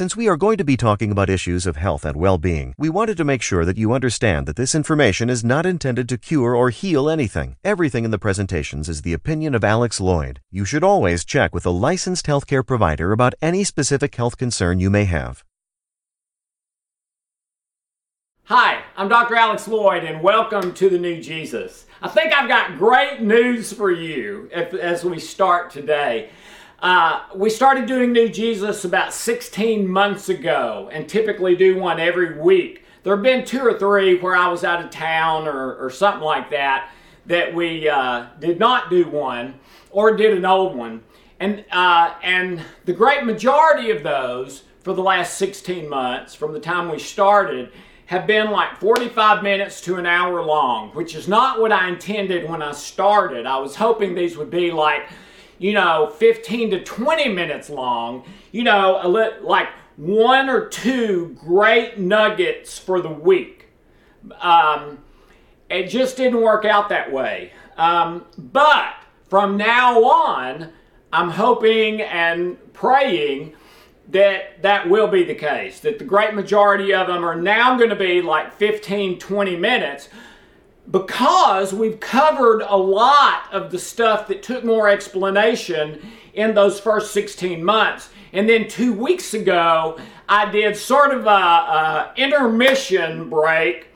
Since we are going to be talking about issues of health and well being, we wanted to make sure that you understand that this information is not intended to cure or heal anything. Everything in the presentations is the opinion of Alex Loyd. You should always check with a licensed healthcare provider about any specific health concern you may have. Hi, I'm Dr. Alex Loyd, and welcome to the New Jesus. I think I've got great news for you as we start today. Uh, we started doing New Jesus about 16 months ago and typically do one every week. There have been two or three where I was out of town or, or something like that that we uh, did not do one or did an old one. And, uh, and the great majority of those for the last 16 months, from the time we started, have been like 45 minutes to an hour long, which is not what I intended when I started. I was hoping these would be like you know, 15 to 20 minutes long, you know, a li- like one or two great nuggets for the week. Um, it just didn't work out that way. Um, but from now on, I'm hoping and praying that that will be the case, that the great majority of them are now going to be like 15, 20 minutes because we've covered a lot of the stuff that took more explanation in those first 16 months. And then two weeks ago, I did sort of a, a intermission break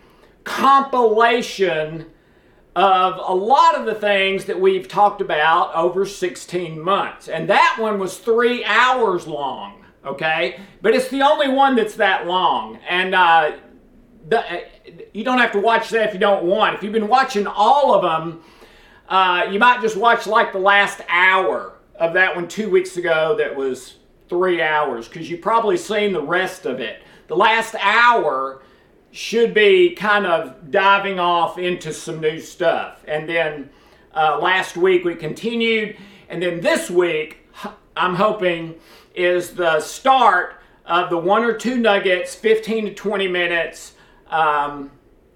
compilation of a lot of the things that we've talked about over 16 months. And that one was three hours long, okay? But it's the only one that's that long. And uh, the, you don't have to watch that if you don't want. If you've been watching all of them, uh, you might just watch like the last hour of that one two weeks ago that was three hours because you've probably seen the rest of it. The last hour should be kind of diving off into some new stuff. And then uh, last week we continued. And then this week, I'm hoping, is the start of the one or two nuggets, 15 to 20 minutes um,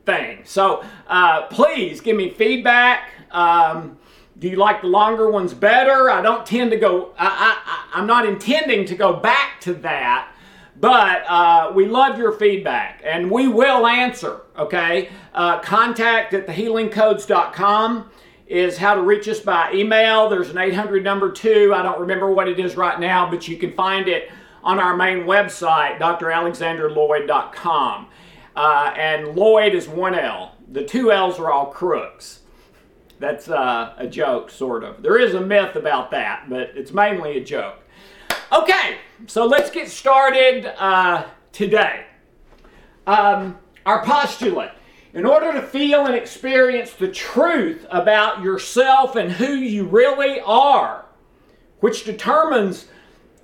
thing. So uh, please give me feedback. Um, do you like the longer ones better? I don't tend to go, I, I, I'm not intending to go back to that, but uh, we love your feedback and we will answer, okay? Uh, contact at thehealingcodes.com is how to reach us by email. There's an 800 number too. I don't remember what it is right now, but you can find it on our main website, dralexanderloyd.com. Uh, and Loyd is one L. The two L's are all crooks. That's uh, a joke, sort of. There is a myth about that, but it's mainly a joke. Okay, so let's get started uh, today. Um, our postulate. In order to feel and experience the truth about yourself and who you really are, which determines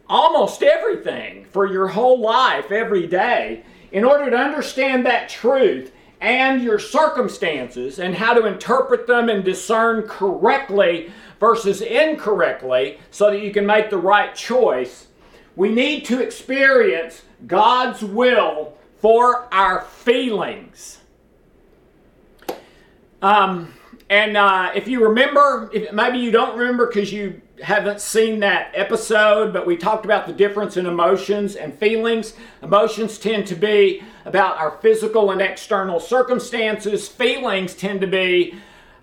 almost everything for your whole life every day, in order to understand that truth and your circumstances and how to interpret them and discern correctly versus incorrectly so that you can make the right choice, we need to experience God's will for our feelings. Um, and uh, if you remember, if maybe you don't remember because you haven't seen that episode, but we talked about the difference in emotions and feelings. Emotions tend to be about our physical and external circumstances, feelings tend to be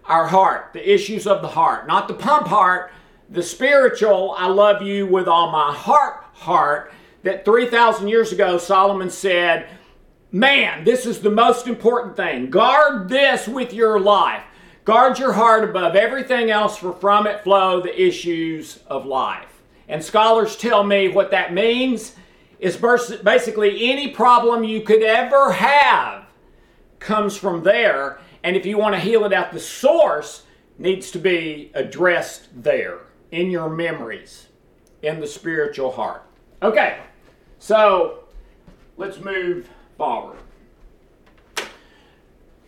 our heart, the issues of the heart, not the pump heart, the spiritual, I love you with all my heart, heart, that 3,000 years ago Solomon said, Man, this is the most important thing. Guard this with your life. Guard your heart above everything else, for from it flow the issues of life. And scholars tell me what that means is basically any problem you could ever have comes from there. And if you want to heal it at the source, needs to be addressed there in your memories, in the spiritual heart. Okay, so let's move forward.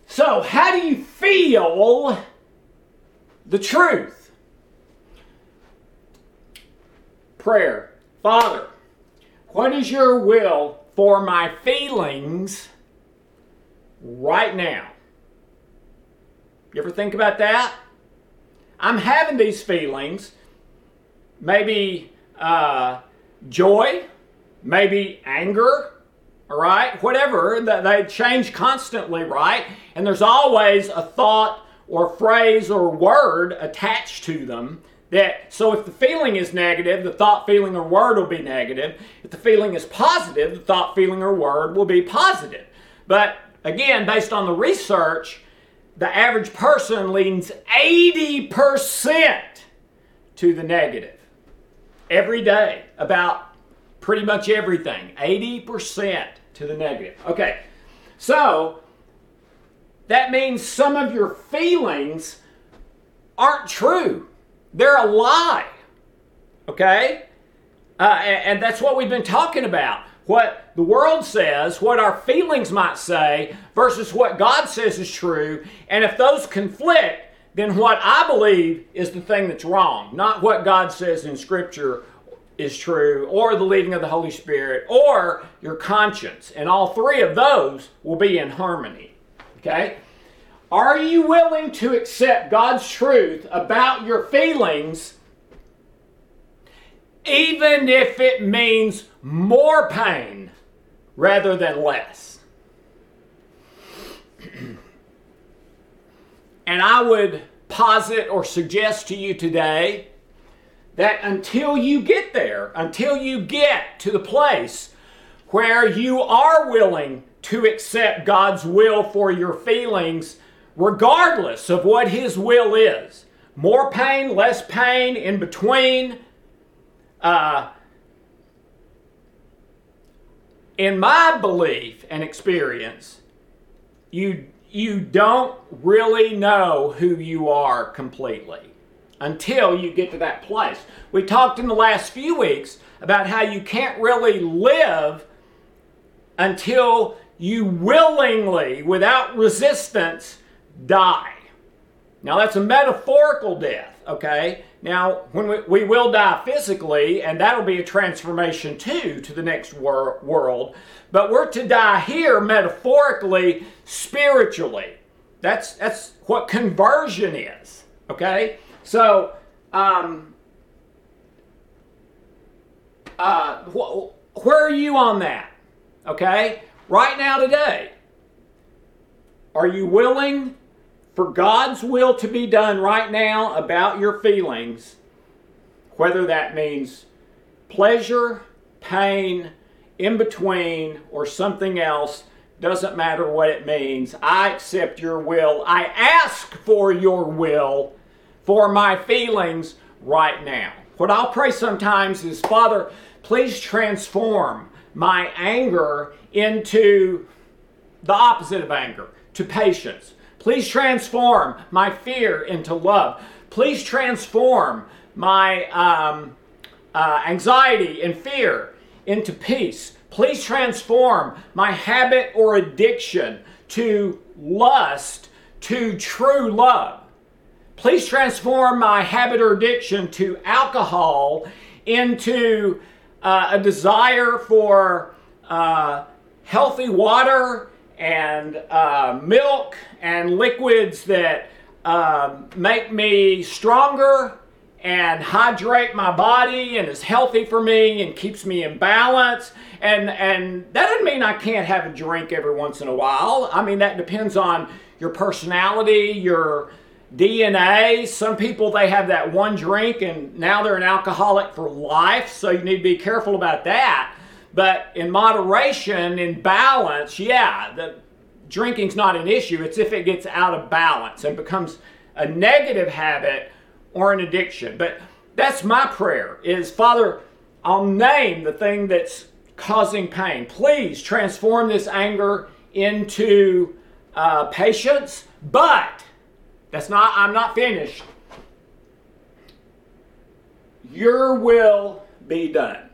So, how do you feel the truth? Prayer. Father, what is your will for my feelings right now? You ever think about that? I'm having these feelings, maybe uh, joy, maybe anger, all right, whatever, that they change constantly, right? And there's always a thought or phrase or word attached to them that so if the feeling is negative the thought feeling or word will be negative. If the feeling is positive the thought feeling or word will be positive. But again based on the research the average person leans 80% to the negative every day about pretty much everything 80% to the negative. Okay, so that means some of your feelings aren't true, they're a lie. Okay? Uh, and, and that's what we've been talking about. What the world says, what our feelings might say, versus what God says is true. And if those conflict, then what I believe is the thing that's wrong, not what God says in Scripture is true, or the leading of the Holy Spirit, or your conscience. And all three of those will be in harmony. Okay? Are you willing to accept God's truth about your feelings, even if it means more pain rather than less? and I would posit or suggest to you today that until you get there, until you get to the place where you are willing to accept God's will for your feelings, regardless of what His will is more pain, less pain, in between. Uh, in my belief and experience, you, you don't really know who you are completely until you get to that place. We talked in the last few weeks about how you can't really live until you willingly, without resistance, die. Now, that's a metaphorical death, okay? Now, when we, we will die physically, and that'll be a transformation too to the next wor- world, but we're to die here metaphorically, spiritually. That's, that's what conversion is, okay? So, um, uh, wh- where are you on that? Okay? Right now, today, are you willing for God's will to be done right now about your feelings, whether that means pleasure, pain, in between, or something else? Doesn't matter what it means. I accept your will. I ask for your will for my feelings right now. What I'll pray sometimes is, Father, please transform my anger into the opposite of anger, to patience. Please transform my fear into love. Please transform my um, uh, anxiety and fear into peace. Please transform my habit or addiction to lust to true love. Please transform my habit or addiction to alcohol into uh, a desire for uh, healthy water and uh, milk and liquids that um, make me stronger and hydrate my body and is healthy for me and keeps me in balance. And, and that doesn't mean I can't have a drink every once in a while. I mean, that depends on your personality, your DNA. Some people, they have that one drink and now they're an alcoholic for life, so you need to be careful about that. But in moderation, in balance, yeah, the drinking's not an issue. It's if it gets out of balance and becomes a negative habit or an addiction. But that's my prayer is Father, I'll name the thing that's causing pain. Please transform this anger into uh, patience, but that's not, I'm not finished. Your will be done.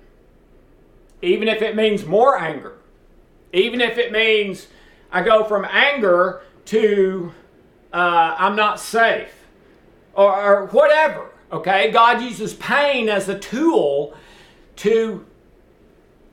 Even if it means more anger. Even if it means I go from anger to uh, I'm not safe or, or whatever. Okay? God uses pain as a tool to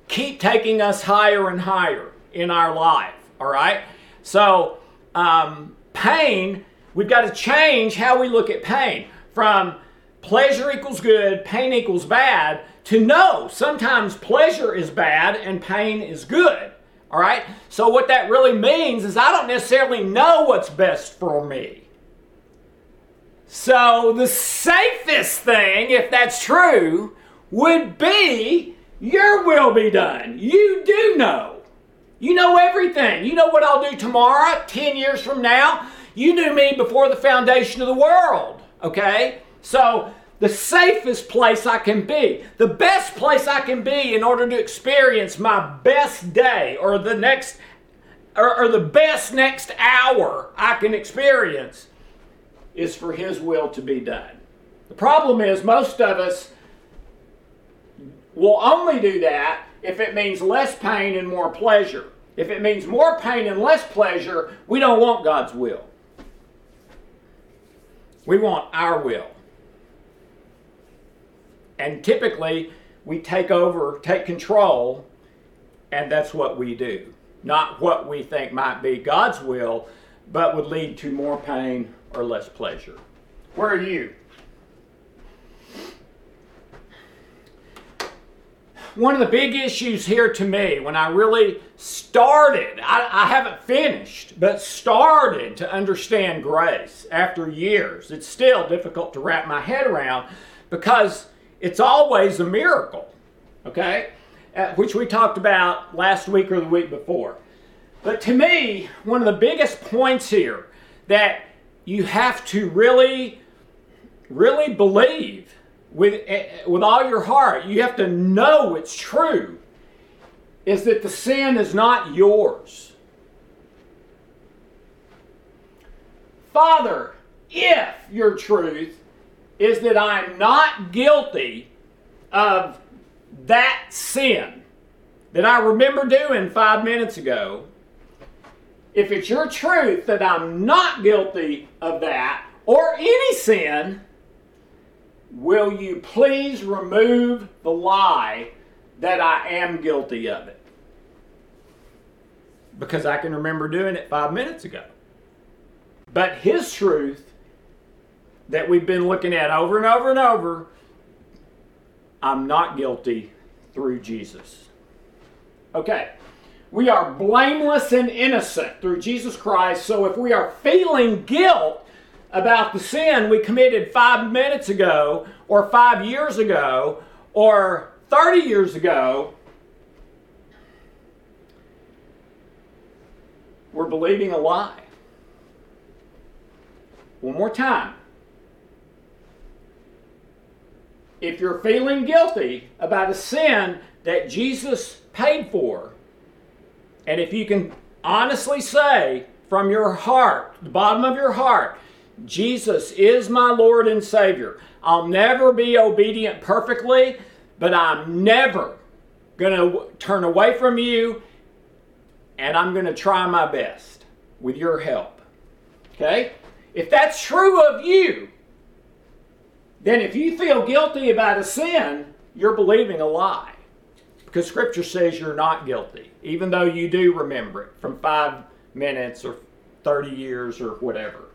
keep taking us higher and higher in our life. All right? So, um, pain We've got to change how we look at pain from pleasure equals good, pain equals bad, to no, sometimes pleasure is bad and pain is good. All right? So, what that really means is I don't necessarily know what's best for me. So, the safest thing, if that's true, would be your will be done. You do know. You know everything. You know what I'll do tomorrow, 10 years from now. You knew me before the foundation of the world, okay? So, the safest place I can be, the best place I can be in order to experience my best day or the next or, or, the best next hour I can experience is for His will to be done. The problem is, most of us will only do that if it means less pain and more pleasure. If it means more pain and less pleasure, we don't want God's will. We want our will. And typically, we take over, take control, and that's what we do. Not what we think might be God's will, but would lead to more pain or less pleasure. Where are you? One of the big issues here to me when I really started, I, I, haven't finished, but started to understand grace after years. It's still difficult to wrap my head around because it's always a miracle, okay? Uh, which we talked about last week or the week before. But to me, one of the biggest points here that you have to really, really believe with, eh, with all your heart, you have to know it's true, is that the sin is not yours. Father, if your truth is that I'm not guilty of that sin that I remember doing five minutes ago, if it's your truth that I'm not guilty of that or any sin, Will you please remove the lie that I am guilty of it? Because I can remember doing it five minutes ago. But His truth that we've been looking at over and over and over I'm not guilty through Jesus. Okay. We are blameless and innocent through Jesus Christ. So if we are feeling guilt, about the sin we committed five minutes ago, or five years ago, or 30 years ago, we're believing a lie. One more time. If you're feeling guilty about a sin that Jesus paid for, and if you can honestly say from your heart, the bottom of your heart, Jesus is my Lord and Savior. I'll never be obedient perfectly, but I'm never going to turn away from you, and I'm going to try my best with your help. Okay? If that's true of you, then if you feel guilty about a sin, you're believing a lie. Because Scripture says you're not guilty, even though you do remember it from five minutes or 30 years or whatever.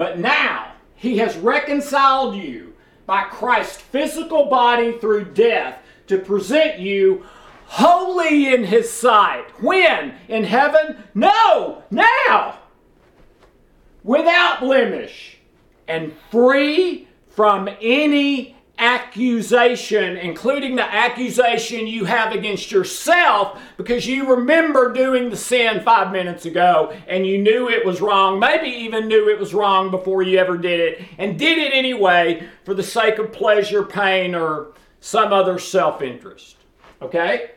But now, He has reconciled you by Christ's physical body through death to present you holy in His sight. When? In heaven? No, now! Without blemish and free from any accusation, including the accusation you have against yourself because you remember doing the sin five minutes ago and you knew it was wrong, maybe even knew it was wrong before you ever did it, and did it anyway for the sake of pleasure, pain, or some other self interest. Okay?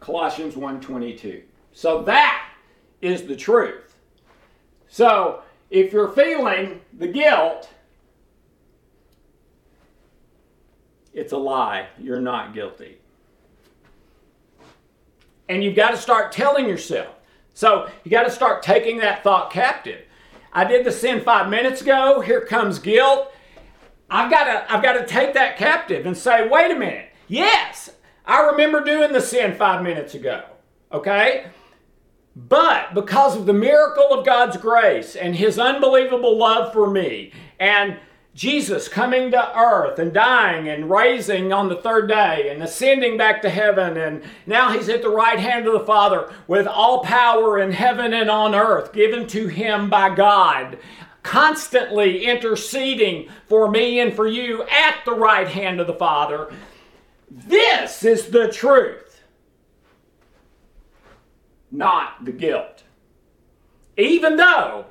Colossians 1:22. So that is the truth. So, if you're feeling the guilt, it's a lie. You're not guilty. And you've got to start telling yourself. So you got to start taking that thought captive. I did the sin five minutes ago. Here comes guilt. I've got to I've got to take that captive and say, wait a minute. Yes, I remember doing the sin five minutes ago. Okay? But because of the miracle of God's grace and His unbelievable love for me, and Jesus coming to earth and dying and rising on the third day and ascending back to heaven, and now He's at the right hand of the Father with all power in heaven and on earth given to Him by God, constantly interceding for me and for you at the right hand of the Father. This is the truth not the guilt. Even though,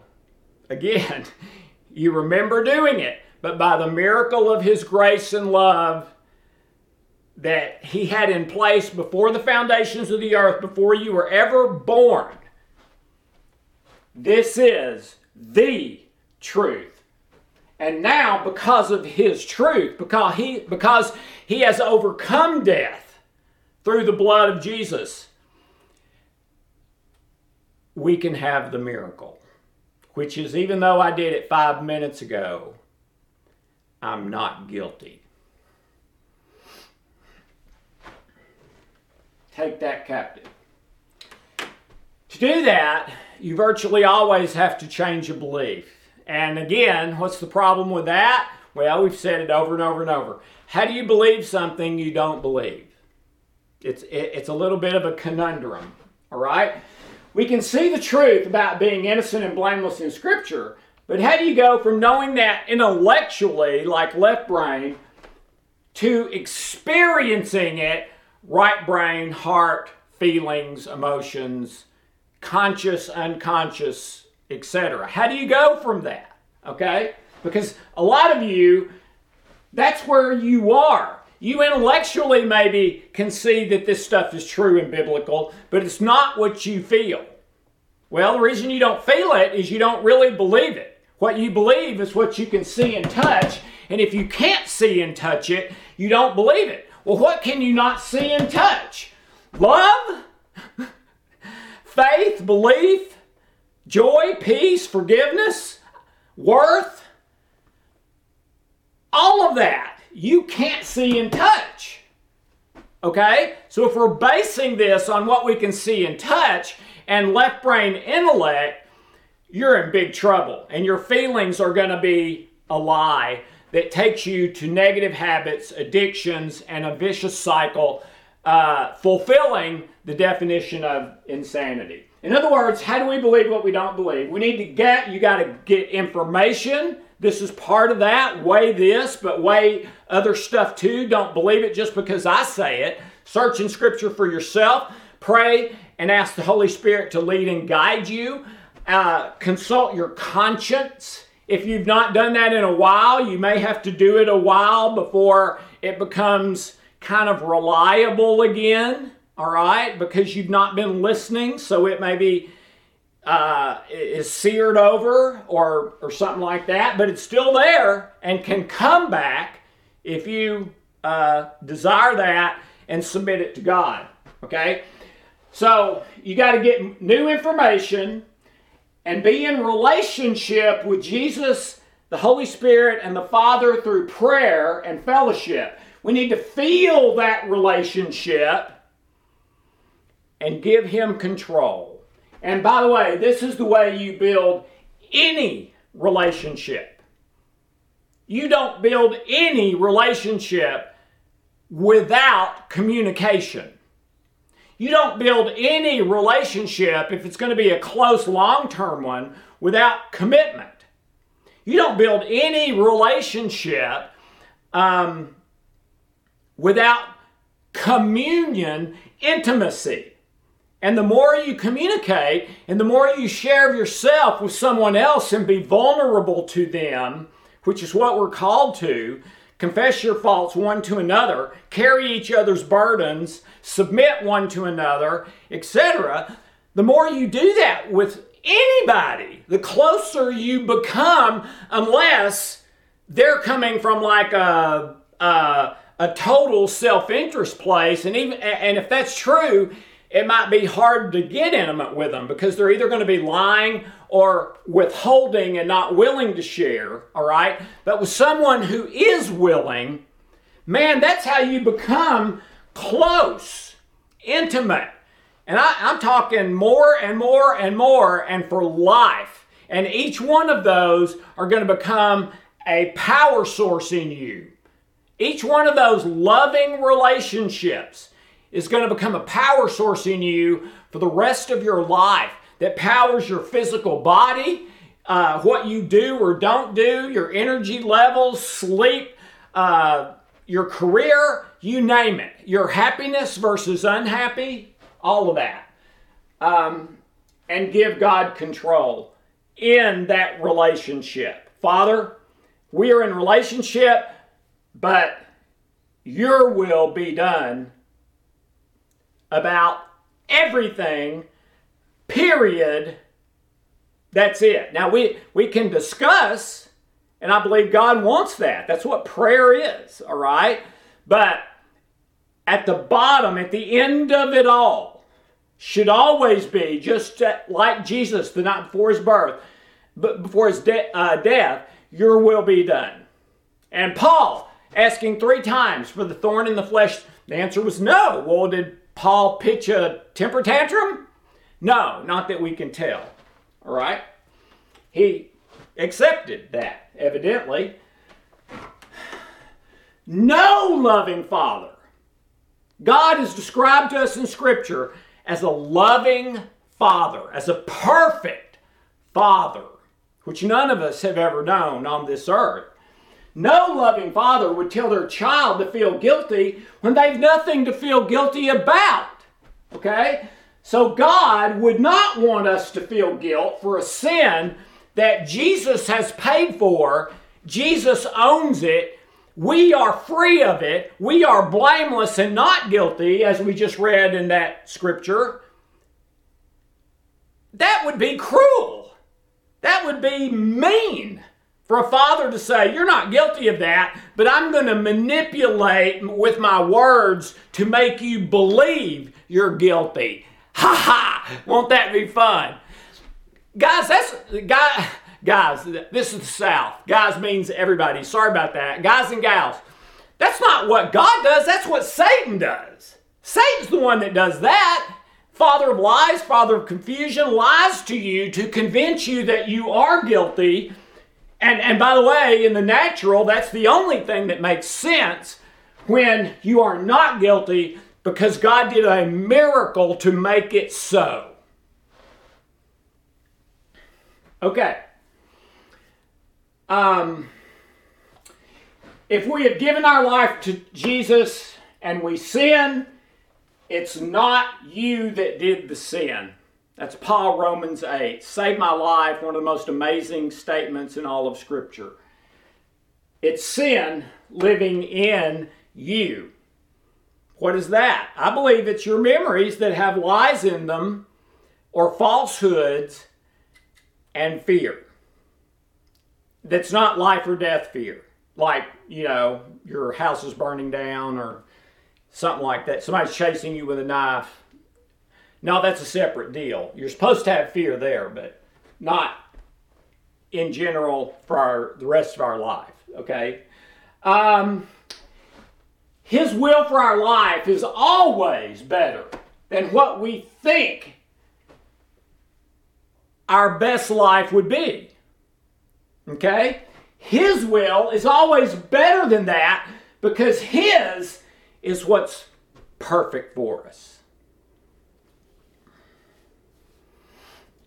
again, you remember doing it, but by the miracle of His grace and love that He had in place before the foundations of the earth, before you were ever born, this is the truth. And now, because of His truth, because He, because he has overcome death through the blood of Jesus, we can have the miracle, which is even though I did it five minutes ago, I'm not guilty. Take that captive. To do that, you virtually always have to change a belief. And again, what's the problem with that? Well, we've said it over and over and over. How do you believe something you don't believe? It's, it, it's a little bit of a conundrum, all right? We can see the truth about being innocent and blameless in Scripture, but how do you go from knowing that intellectually, like left brain, to experiencing it, right brain, heart, feelings, emotions, conscious, unconscious, etc.? How do you go from that? Okay? Because a lot of you, that's where you are. You intellectually maybe can see that this stuff is true and biblical, but it's not what you feel. Well, the reason you don't feel it is you don't really believe it. What you believe is what you can see and touch, and if you can't see and touch it, you don't believe it. Well, what can you not see and touch? Love, faith, belief, joy, peace, forgiveness, worth, all of that you can't see and touch. Okay? So if we're basing this on what we can see and touch and left brain intellect, you're in big trouble. And your feelings are going to be a lie that takes you to negative habits, addictions, and a vicious cycle, uh, fulfilling the definition of insanity. In other words, how do we believe what we don't believe? We need to get, you got to get information this is part of that. Weigh this, but weigh other stuff too. Don't believe it just because I say it. Search in Scripture for yourself. Pray and ask the Holy Spirit to lead and guide you. Uh, consult your conscience. If you've not done that in a while, you may have to do it a while before it becomes kind of reliable again, all right? Because you've not been listening, so it may be uh, is seared over or, or something like that, but it's still there and can come back if you uh, desire that and submit it to God. Okay? So you got to get new information and be in relationship with Jesus, the Holy Spirit, and the Father through prayer and fellowship. We need to feel that relationship and give Him control. And by the way, this is the way you build any relationship. You don't build any relationship without communication. You don't build any relationship, if it's going to be a close long term one, without commitment. You don't build any relationship um, without communion, intimacy. And the more you communicate and the more you share of yourself with someone else and be vulnerable to them, which is what we're called to, confess your faults one to another, carry each other's burdens, submit one to another, etc. The more you do that with anybody, the closer you become, unless they're coming from like a, a, a total self interest place. And, even, and if that's true, it might be hard to get intimate with them because they're either going to be lying or withholding and not willing to share, all right? But with someone who is willing, man, that's how you become close, intimate. And I, am talking more and more and more, and for life. And each one of those are going to become a power source in you. Each one of those loving relationships is going to become a power source in you for the rest of your life that powers your physical body, uh, what you do or don't do, your energy levels, sleep, uh, your career, you name it. Your happiness versus unhappy, all of that. Um, and give God control in that relationship. Father, we are in relationship, but your will be done about everything, period. That's it. Now we, we can discuss, and I believe God wants that. That's what prayer is, all right? But at the bottom, at the end of it all, should always be just like Jesus the night before his birth, but before his de- uh, death, your will be done. And Paul asking three times for the thorn in the flesh, the answer was no. Well, did Paul pitch a temper tantrum? No, not that we can tell. All right? He accepted that, evidently. No loving father. God is described to us in Scripture as a loving father, as a perfect father, which none of us have ever known on this earth. No loving father would tell their child to feel guilty when they've nothing to feel guilty about. Okay? So God would not want us to feel guilt for a sin that Jesus has paid for. Jesus owns it. We are free of it. We are blameless and not guilty, as we just read in that scripture. That would be cruel. That would be mean. For a father to say, You're not guilty of that, but I'm going to manipulate with my words to make you believe you're guilty. Ha ha! Won't that be fun? Guys, that's, guy, guys, this is the South. Guys means everybody. Sorry about that. Guys and gals, that's not what God does, that's what Satan does. Satan's the one that does that. Father of lies, father of confusion, lies to you to convince you that you are guilty and, and by the way, in the natural, that's the only thing that makes sense when you are not guilty because God did a miracle to make it so. Okay. Um, if we have given our life to Jesus and we sin, it's not you that did the sin. That's Paul Romans 8. Save my life, one of the most amazing statements in all of Scripture. It's sin living in you. What is that? I believe it's your memories that have lies in them or falsehoods and fear. That's not life or death fear. Like, you know, your house is burning down or something like that. Somebody's chasing you with a knife no, that's a separate deal. You're supposed to have fear there, but not in general for our, the rest of our life. Okay? Um, his will for our life is always better than what we think our best life would be. Okay? His will is always better than that because His is what's perfect for us.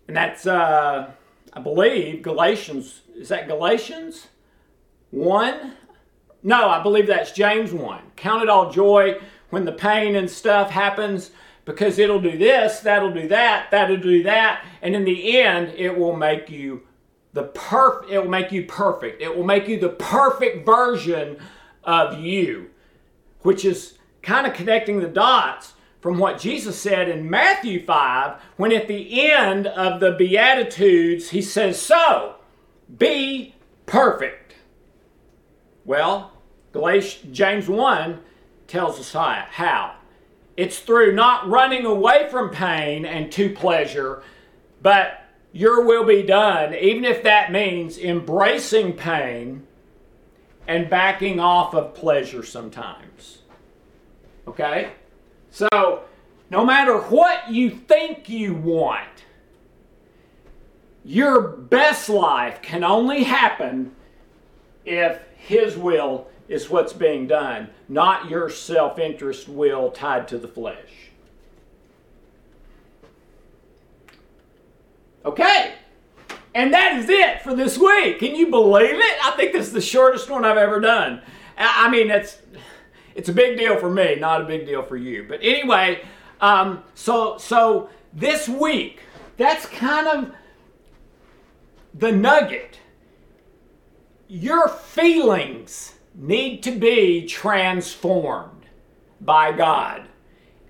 And that's, uh, I believe, Galatians. Is that Galatians 1? No, I believe that's James 1. Count it all joy when the pain and stuff happens because it'll do this, that'll do that, that'll do that, and in the end, it will make you the perf it will make you perfect. It will make you the perfect version of you, which is kind of connecting the dots from what Jesus said in Matthew 5 when at the end of the Beatitudes he says, So, be perfect. Well, Galatians, James 1 tells us how. It's through not running away from pain and to pleasure, but your will be done, even if that means embracing pain and backing off of pleasure sometimes. Okay? So, no matter what you think you want, your best life can only happen if His will is what's being done, not your self interest will tied to the flesh. Okay. And that is it for this week. Can you believe it? I think this is the shortest one I've ever done. I mean, it's it's a big deal for me, not a big deal for you. But anyway, um, so so this week, that's kind of the nugget. Your feelings need to be transformed by God.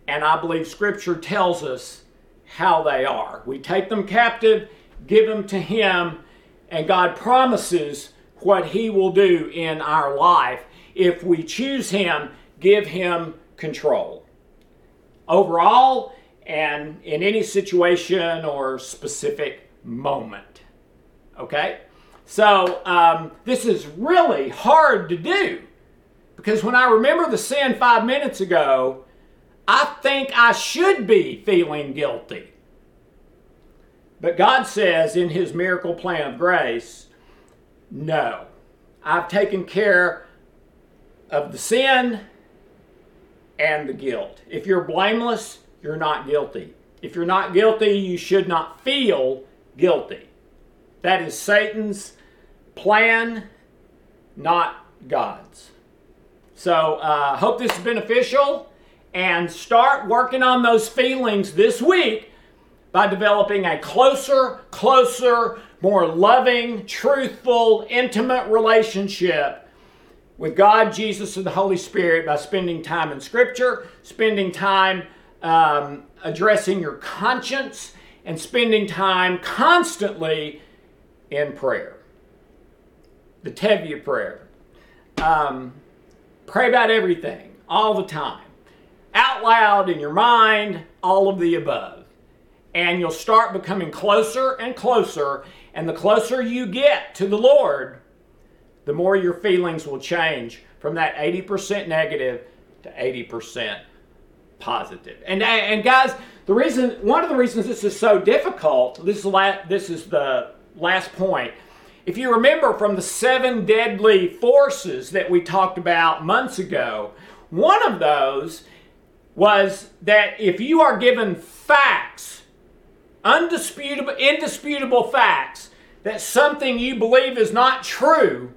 And I believe Scripture tells us how they are. We take them captive, give them to Him, and God promises what He will do in our life if we choose Him, give Him control. Overall, and in any situation or specific moment. Okay? So, um, this is really hard to do because when I remember the sin five minutes ago, I think I should be feeling guilty. But God says in His miracle plan of grace, no. I've taken care of the sin and the guilt. If you're blameless, you're not guilty. If you're not guilty, you should not feel guilty. That is Satan's plan, not God's. So, I uh, hope this is beneficial and start working on those feelings this week by developing a closer, closer, more loving, truthful, intimate relationship with God, Jesus, and the Holy Spirit by spending time in Scripture, spending time um, addressing your conscience, and spending time constantly in prayer. The Tevye prayer. Um, pray about everything all the time out loud in your mind, all of the above. And you'll start becoming closer and closer. And the closer you get to the Lord, the more your feelings will change from that 80% negative to 80% positive. And, uh, and guys, the reason, one of the reasons this is so difficult, this is, la- this is the last point. If you remember from the seven deadly forces that we talked about months ago, one of those was that if you are given facts, undisputable, indisputable facts, that something you believe is not true,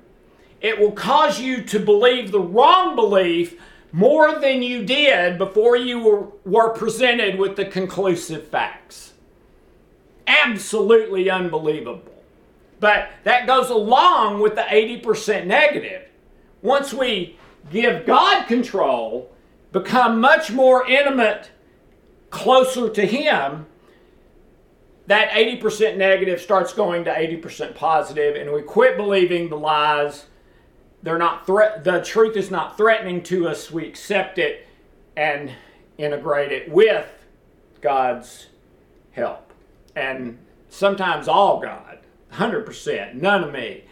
it will cause you to believe the wrong belief more than you did before you were, presented with the conclusive facts. Absolutely unbelievable. But that goes along with the 80% negative. Once we give God control, become much more intimate, closer to Him, that 80% negative starts going to 80% positive, and we quit believing the lies. They're not threat. The truth is not threatening to us. We accept it and integrate it with God's help, and sometimes all God, 100%, none of me.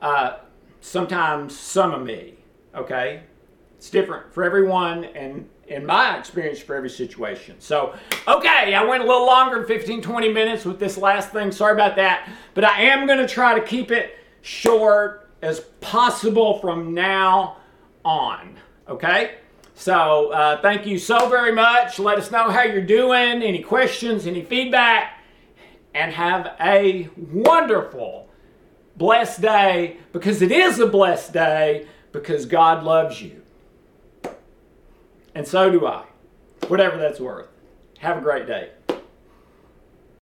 Uh, sometimes some of me. Okay, It's different for everyone and in my experience for every situation. So, okay, I went a little longer than 15, 20 minutes with this last thing. Sorry about that. But I am going to try to keep it short as possible from now on. Okay? So, uh, thank you so very much. Let us know how you're doing, any questions, any feedback, and have a wonderful, blessed day because it is a blessed day because God loves you. And so do I. Whatever that's worth. Have a great day.